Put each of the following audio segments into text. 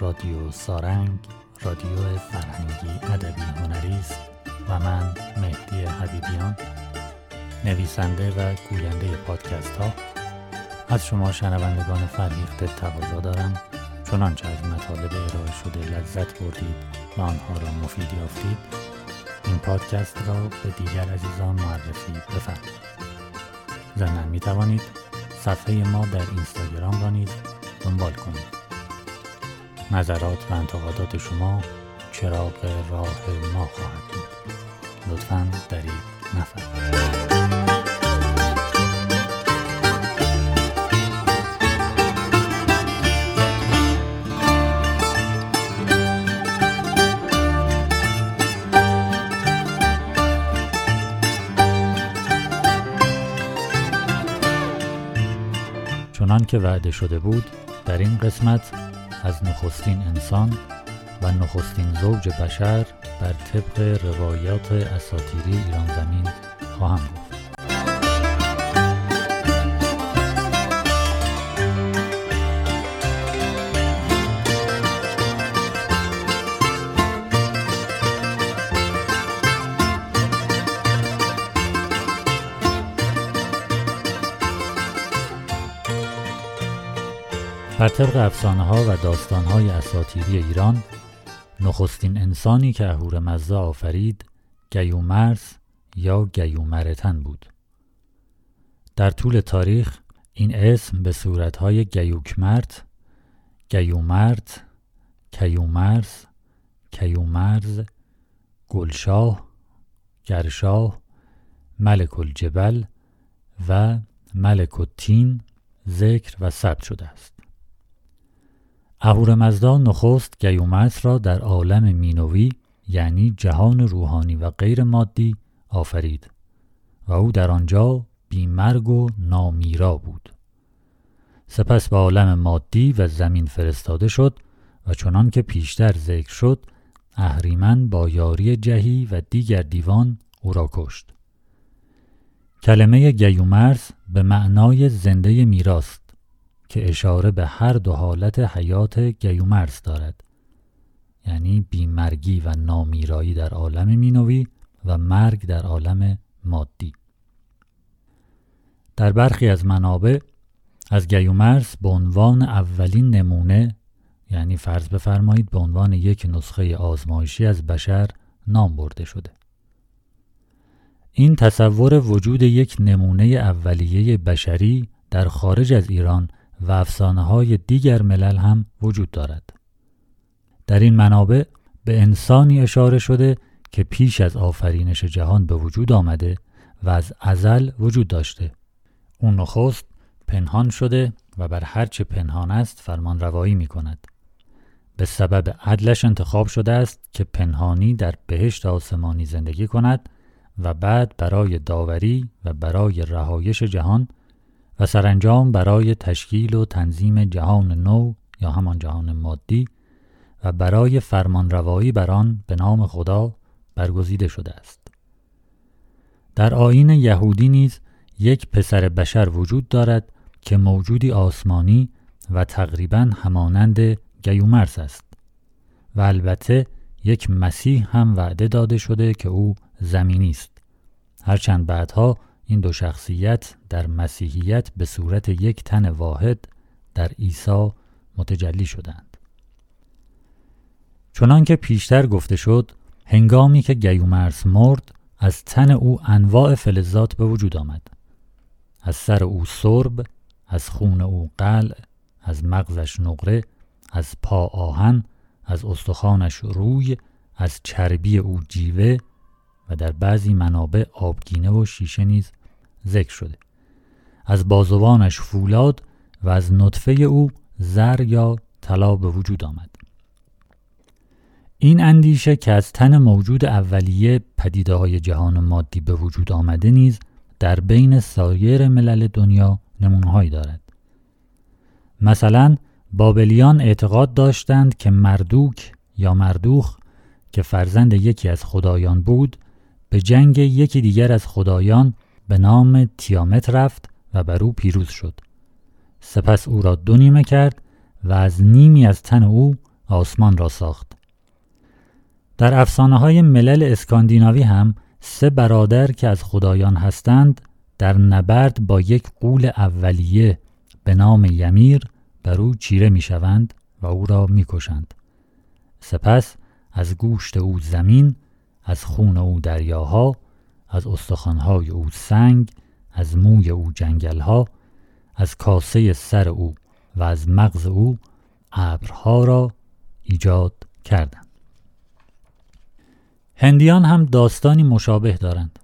رادیو سارنگ رادیو فرهنگی ادبی هنری است و من مهدی حبیبیان. نویسنده و گوینده پادکست ها از شما شنوندگان فرهیخته تقاضا دارم. چنانچه از مطالب ارائه شده لذت بردید و آنها را مفید یافتید این پادکست را به دیگر عزیزان معرفی بفرمایید. ضمن می توانید صفحه ما در اینستاگرام را نیز دنبال کنید. نظرات و انتقادات شما چراغ راه ما خواهد بود. لطفا دریب نفرمایید چنان که وعده شده بود در این قسمت از نخستین انسان و نخستین زوج بشر بر طبق روایات اساتیری ایران زمین خواهم گفت. بر طبق افسانه ها و داستان های اساطیری ایران نخستین انسانی که اهورامزدا آفرید گیومرث یا گیومرتن بود. در طول تاریخ این اسم به صورتهای گیوکمرت گیومرت کیومرس کیومرز گلشاه گرشاه ملک الجبل و ملک التین ذکر و ثبت شده است. اهورامزدا نخست گیومرث را در عالم مینوی یعنی جهان روحانی و غیر مادی آفرید و او در آنجا بیمرگ و نامیرا بود. سپس به عالم مادی و زمین فرستاده شد و چنان که پیشتر ذکر شد اهریمن با یاری جهی و دیگر دیوان او را کشت. کلمه گیومرث به معنای زنده میرا است که اشاره به هر دو حالت حیات گیومرث دارد. یعنی بیمرگی و نامیرایی در عالم مینوی و مرگ در عالم مادی. در برخی از منابع از گیومرث به عنوان اولین نمونه یعنی فرض بفرمایید به عنوان یک نسخه آزمایشی از بشر نام برده شده. این تصور وجود یک نمونه اولیه بشری در خارج از ایران و افسانه های دیگر ملل هم وجود دارد. در این منابع به انسانی اشاره شده که پیش از آفرینش جهان به وجود آمده و از ازل وجود داشته. اون نخست پنهان شده و بر هرچه پنهان است فرمان روایی می کند. به سبب عدلش انتخاب شده است که پنهانی در بهشت آسمانی زندگی کند و بعد برای داوری و برای رهایش جهان و سرانجام برای تشکیل و تنظیم جهان نو یا همان جهان مادی و برای فرمانروایی بر آن به نام خدا برگزیده شده است. در آین یهودی نیز یک پسر بشر وجود دارد که موجودی آسمانی و تقریبا همانند گیومرس است و البته یک مسیح هم وعده داده شده که او زمینی است. هرچند بعدها این دو شخصیت در مسیحیت به صورت یک تن واحد در عیسی متجلی شدند. چنان که پیشتر گفته شد هنگامی که گیومرس مرد از تن او انواع فلزات به وجود آمد. از سر او سرب، از خون او قلع، از مغزش نقره، از پا آهن، از استخوانش روی، از چربی او جیوه و در بعضی منابع آبگینه و شیشه نیز ذکر شده. از بازوانش فولاد و از نطفه او زر یا طلا به وجود آمد. این اندیشه که از تن موجود اولیه پدیده های جهان مادی به وجود آمده نیز در بین سایر ملل دنیا نمونهایی دارد. مثلا بابلیان اعتقاد داشتند که مردوک یا مردوخ که فرزند یکی از خدایان بود به جنگ یکی دیگر از خدایان به نام تیامت رفت و بر او پیروز شد سپس او را دو نیمه کرد و از نیمی از تن او آسمان را ساخت در افسانه های ملل اسکاندیناوی هم سه برادر که از خدایان هستند در نبرد با یک قول اولیه به نام یمیر بر او چیره می شوند و او را می کشند. سپس از گوشت او زمین، از خون او دریاها، از استخوانهای او سنگ، از موی او جنگلها، از کاسه سر او و از مغز او ابرها را ایجاد کردند. هندیان هم داستانی مشابه دارند.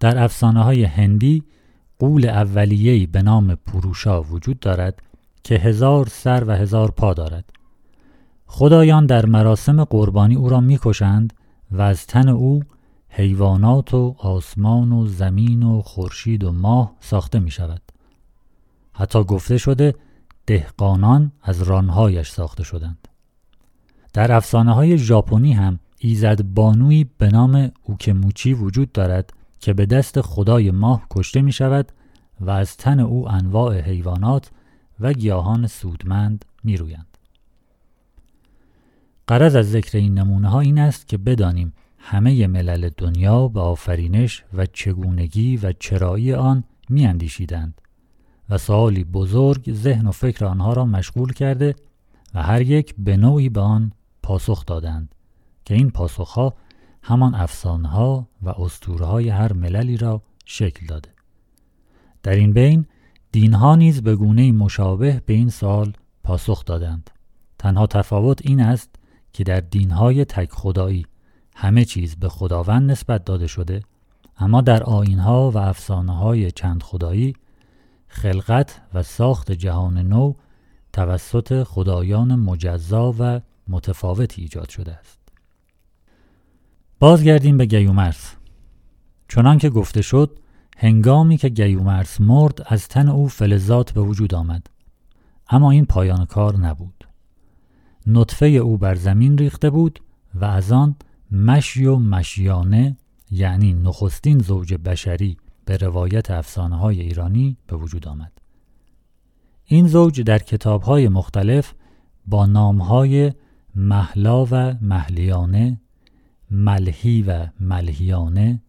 در افسانه های هندی قول اولیهی به نام پروشا وجود دارد که هزار سر و هزار پا دارد. خدایان در مراسم قربانی او را می‌کشند و از تن او حیوانات و آسمان و زمین و خورشید و ماه ساخته می شود. حتی گفته شده دهقانان از رانهایش ساخته شدند. در افسانه های ژاپنی هم ایزد بانوی به نام اوکموچی وجود دارد که به دست خدای ماه کشته می شود و از تن او انواع حیوانات و گیاهان سودمند می رویند. قرض از ذکر این نمونه ها این است که بدانیم همه ملل دنیا به آفرینش و چگونگی و چرایی آن می اندیشیدند و سوالی بزرگ ذهن و فکر آنها را مشغول کرده و هر یک به نوعی به آن پاسخ دادند که این پاسخها همان افسانه ها و اسطوره های هر مللی را شکل داده. در این بین دینها نیز به گونه مشابه به این سال پاسخ دادند. تنها تفاوت این است که در دینهای تک خدایی همه چیز به خداوند نسبت داده شده اما در آینها و افسانه های چند خدایی خلقت و ساخت جهان نو توسط خدایان مجزا و متفاوتی ایجاد شده است. بازگردیم به گیومرس چنان که گفته شد هنگامی که گیومرس مرد از تن او فلزات به وجود آمد. اما این پایان کار نبود. نطفه او بر زمین ریخته بود و از آن مشی و مشیانه یعنی نخستین زوج بشری به روایت افسانه های ایرانی به وجود آمد. این زوج در کتاب های مختلف با نام های محلا و محلیانه، ملهی و ملهیانه،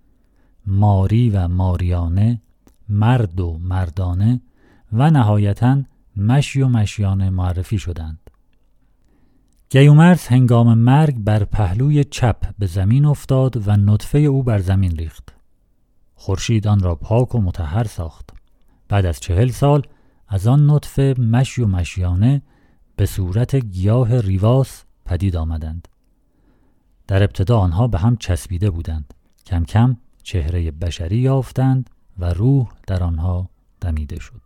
ماری و ماریانه، مرد و مردانه و نهایتا مشی و مشیانه معرفی شدند. گیومرس هنگام مرگ بر پهلوی چپ به زمین افتاد و نطفه او بر زمین ریخت. خورشید آن را پاک و متحر ساخت. بعد از چهل سال از آن نطفه مشی و مشیانه به صورت گیاه ریواس پدید آمدند. در ابتدا آنها به هم چسبیده بودند. کم کم چهره بشری یافتند و روح در آنها دمیده شد.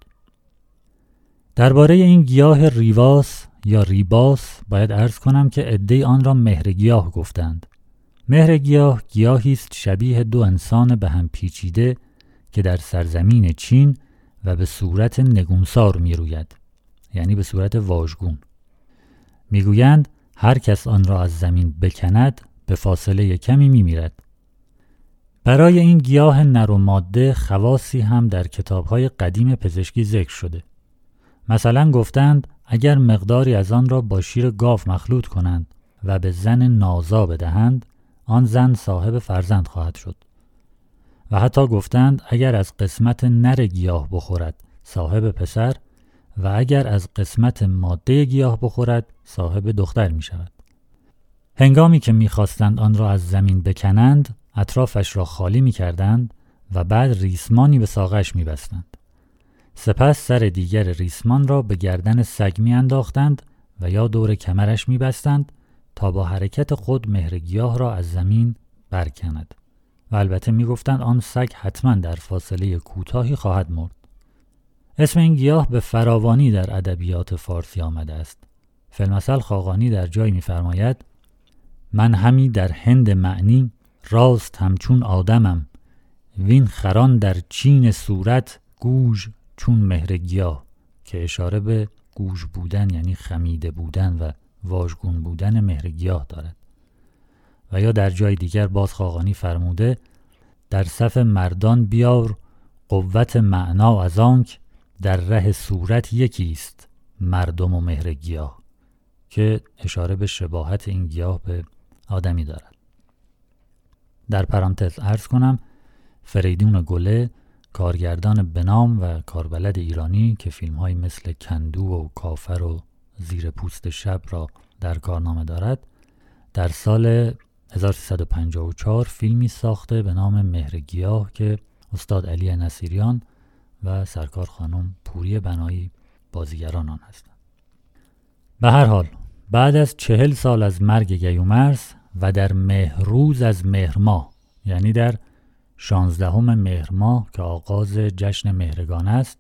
درباره این گیاه ریواس یا ریباس باید ارز کنم که عده آن را مهرگیاه گفتند. مهرگیاه گیاهی است شبیه دو انسان به هم پیچیده که در سرزمین چین و به صورت نگونسار می روید. یعنی به صورت واژگون. می‌گویند هر کس آن را از زمین بکند به فاصله کمی می میرد. برای این گیاه نر و ماده خواصی هم در کتابهای قدیم پزشکی ذکر شده. مثلا گفتند اگر مقداری از آن را با شیر گاو مخلوط کنند و به زن نازا بدهند آن زن صاحب فرزند خواهد شد و حتی گفتند اگر از قسمت نر گیاه بخورد صاحب پسر و اگر از قسمت ماده گیاه بخورد صاحب دختر می شود. هنگامی که می‌خواستند آن را از زمین بکنند اطرافش را خالی می کردند و بعد ریسمانی به ساقش می بستند. سپس سر دیگر ریسمان را به گردن سگ می انداختند و یا دور کمرش می بستند تا با حرکت خود مهرگیاه را از زمین برکند و البته می گفتند آن سگ حتما در فاصله کوتاهی خواهد مرد. اسم این گیاه به فراوانی در ادبیات فارسی آمده است. فلمسل خاقانی در جای میفرماید من همی در هند معنی راست همچون آدمم وین خران در چین صورت گوژ چون مهرگیاه که اشاره به گوش بودن یعنی خمیده بودن و واژگون بودن مهرگیاه دارد. و یا در جای دیگر باز خاقانی فرموده در صف مردان بیار قوت معنا از آنک در ره صورت یکی است مردم و مهرگیاه که اشاره به شباهت این گیاه به آدمی دارد. در پرانتز ارز کنم فریدون گله کارگردان بنام و کاربلد ایرانی که فیلم های مثل کندو و کافر و زیر پوست شب را در کارنامه دارد در سال 1354 فیلمی ساخته به نام مهرگیاه که استاد علی نصیریان و سرکار خانم پوری بنایی بازیگران آن هستند. به هر حال بعد از چهل سال از مرگ گیومرس و در مهروز از مهرماه یعنی در شانزدهم مهر ماه که آغاز جشن مهرگان است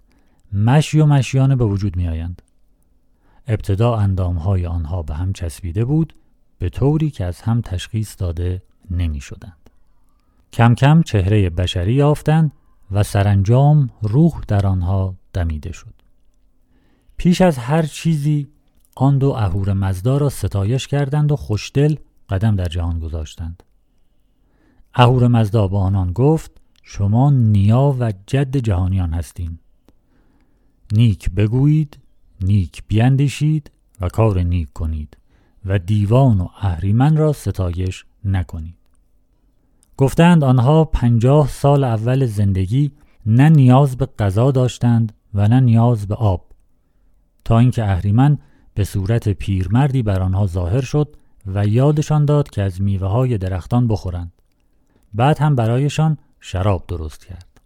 مشی و مشیانه به وجود می آیند. ابتدا اندامهای آنها به هم چسبیده بود به طوری که از هم تشخیص داده نمی شدند. کم کم چهره بشری یافتند و سرانجام روح در آنها دمیده شد. پیش از هر چیزی آن دو اهور مزدا را ستایش کردند و خوشدل قدم در جهان گذاشتند. اهور مزدا با آنان گفت شما نیا و جد جهانیان هستین نیک بگویید نیک بیندشید و کار نیک کنید و دیوان و اهریمن را ستایش نکنید. گفتند آنها پنجاه سال اول زندگی نه نیاز به غذا داشتند و نه نیاز به آب تا اینکه اهریمن به صورت پیرمردی بر آنها ظاهر شد و یادشان داد که از میوه های درختان بخورند. بعد هم برایشان شراب درست کرد.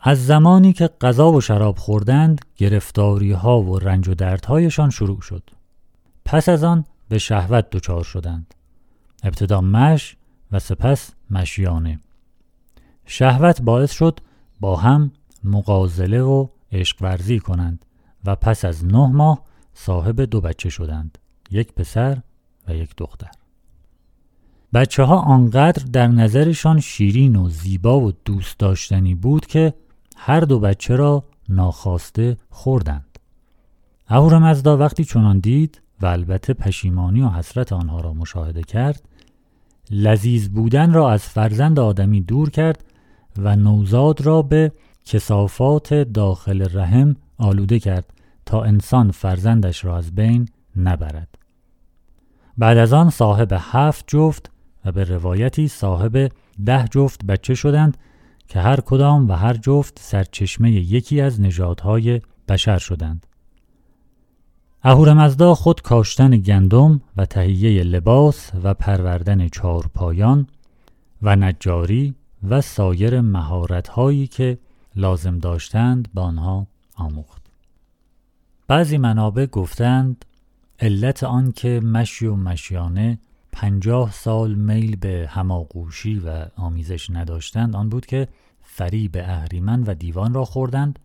از زمانی که غذا و شراب خوردند گرفتاری ها و رنج و دردهایشان شروع شد. پس از آن به شهوت دچار شدند. ابتدا مش و سپس مشیانه. شهوت باعث شد با هم مقازله و عشق ورزی کنند و پس از نه ماه صاحب دو بچه شدند. یک پسر و یک دختر. بچه ها آنقدر در نظرشان شیرین و زیبا و دوست داشتنی بود که هر دو بچه را ناخواسته خوردند. اهورامزدا وقتی چنان دید و البته پشیمانی و حسرت آنها را مشاهده کرد لذیذ بودن را از فرزند آدمی دور کرد و نوزاد را به کسافات داخل رحم آلوده کرد تا انسان فرزندش را از بین نبرد. بعد از آن صاحب هفت جفت و به روایتی صاحب ده جفت بچه شدند که هر کدام و هر جفت سرچشمه یکی از نژادهای بشر شدند. اهورمزدا خود کاشتن گندم و تهیه لباس و پروردن چارپایان و نجاری و سایر مهارت‌هایی که لازم داشتند به آنها آموخت. بعضی منابع گفتند علت آن که مشی و مشیانه پنجاه سال میل به هماغوشی و آمیزش نداشتند آن بود که فریب اهریمن و دیوان را خوردند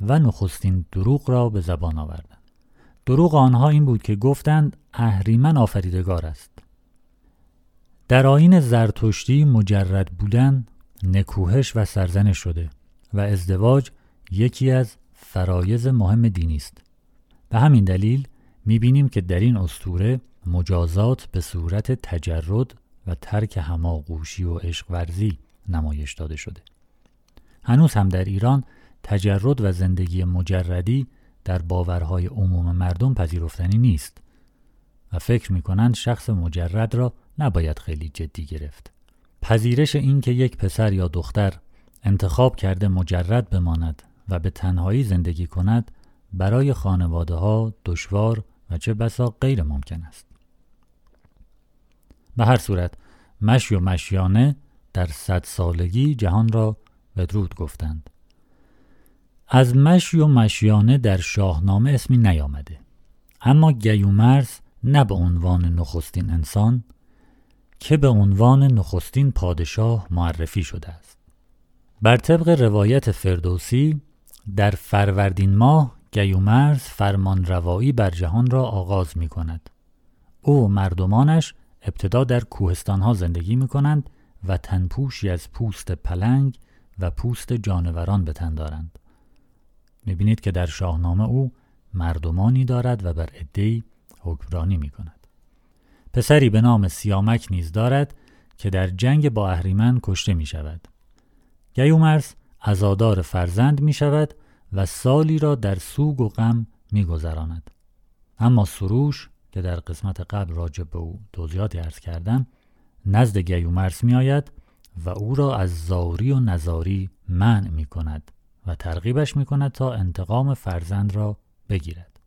و نخستین دروغ را به زبان آوردند. دروغ آنها این بود که گفتند اهریمن آفریدگار است. در آین زرتشتی مجرد بودن نکوهش و سرزنش شده و ازدواج یکی از فرایز مهم دینی است. به همین دلیل می‌بینیم که در این استوره مجازات به صورت تجرد و ترک هماغوشی و عشق ورزی نمایش داده شده. هنوز هم در ایران تجرد و زندگی مجردی در باورهای عموم مردم پذیرفتنی نیست و فکر می کنند شخص مجرد را نباید خیلی جدی گرفت. پذیرش این که یک پسر یا دختر انتخاب کرده مجرد بماند و به تنهایی زندگی کند برای خانواده ها دشوار و چه بسا غیر ممکن است. به هر صورت مشی و مشیانه در صد سالگی جهان را بدرود گفتند. از مشی و مشیانه در شاهنامه اسمی نیامده. اما گیومرز نه به عنوان نخستین انسان که به عنوان نخستین پادشاه معرفی شده است. بر طبق روایت فردوسی در فروردین ماه گیومرز فرمان روایی بر جهان را آغاز می کند. او مردمانش ابتدا در کوهستان ها زندگی می کنند و تنپوشی از پوست پلنگ و پوست جانوران به تن دارند. می بینید که در شاهنامه او مردمانی دارد و بر عدهای حکمرانی می کند. پسری به نام سیامک نیز دارد که در جنگ با اهریمن کشته می شود. گیومرس ازادار فرزند می شود و سالی را در سوگ و غم می گذراند. اما سروش که در قسمت قبل راجع به او توضیحاتی ارز کردم نزد گیومرس می آید و او را از زاری و نزاری منع می کند و ترغیبش می کند تا انتقام فرزند را بگیرد.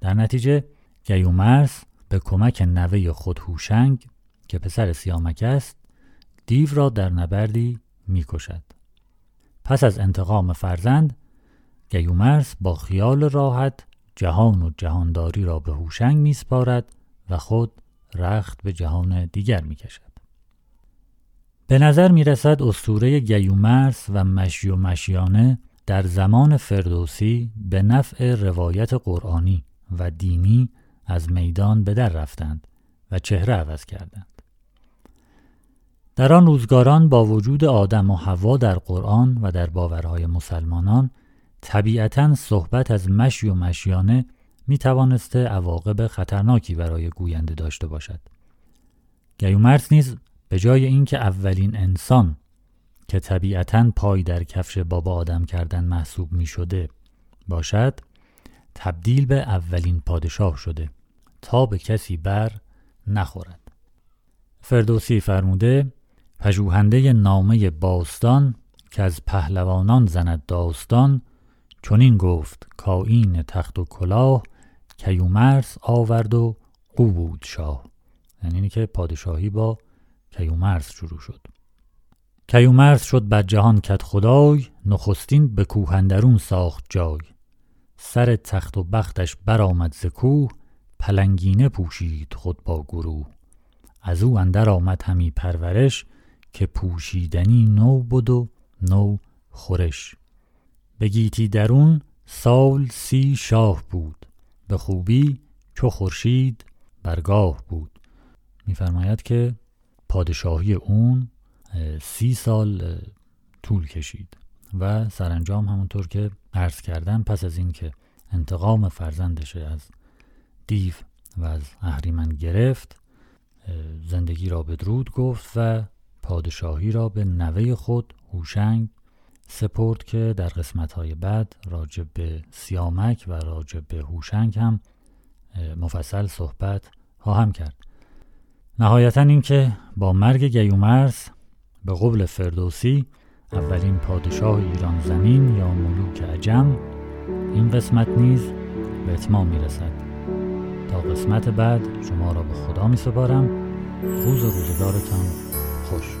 در نتیجه گیومرس به کمک نوه خود هوشنگ که پسر سیامک است دیو را در نبردی می کشد. پس از انتقام فرزند گیومرس با خیال راحت جهان و جهانداری را به هوشنگ میسپارد و خود رخت به جهان دیگر می‌کشد. به نظر می رسد اسطوره گیومرس و مشی و مشیانه در زمان فردوسی به نفع روایت قرآنی و دینی از میدان به در رفتند و چهره عوض کردند. در آن روزگاران با وجود آدم و هوا در قرآن و در باورهای مسلمانان طبیعتا صحبت از مشی و مشیانه می توانسته عواقب خطرناکی برای گوینده داشته باشد. گیومرس نیز به جای اینکه اولین انسان که طبیعتا پای در کفش بابا آدم کردن محسوب می شده باشد تبدیل به اولین پادشاه شده تا به کسی بر نخورد. فردوسی فرموده پژوهنده نامه باستان که از پهلوانان زند داستان چنین گفت کائین تخت و کلاه کیومرس آورد و قو بود شاه. یعنی اینی که پادشاهی با کیومرس شروع شد. کیومرس شد بر جهان کت خدای نخستین به کوهندرون ساخت جای. سر تخت و بختش برآمد ز کوه پلنگینه پوشید خود با گروه. از او اندر آمد همی پرورش که پوشیدنی نو بود و نو خورش. به گیتی درون سال سی شاه بود. به خوبی چو خورشید برگاه بود. میفرماید که پادشاهی اون سی سال طول کشید و سرانجام همونطور که عرض کردم پس از اینکه انتقام فرزندش از دیو و از اهریمن گرفت زندگی را بدرود گفت و پادشاهی را به نوه خود هوشنگ سپرد که در قسمت های بعد راجع به سیامک و راجع به هوشنگ هم مفصل صحبت خواهم کرد. نهایتا اینکه با مرگ گیومرس به قبل فردوسی اولین پادشاه ایران زمین یا ملوک عجم این قسمت نیز به اتمام می‌رسد. تا قسمت بعد شما را به خدا می سپارم روز روزگارتان خوش.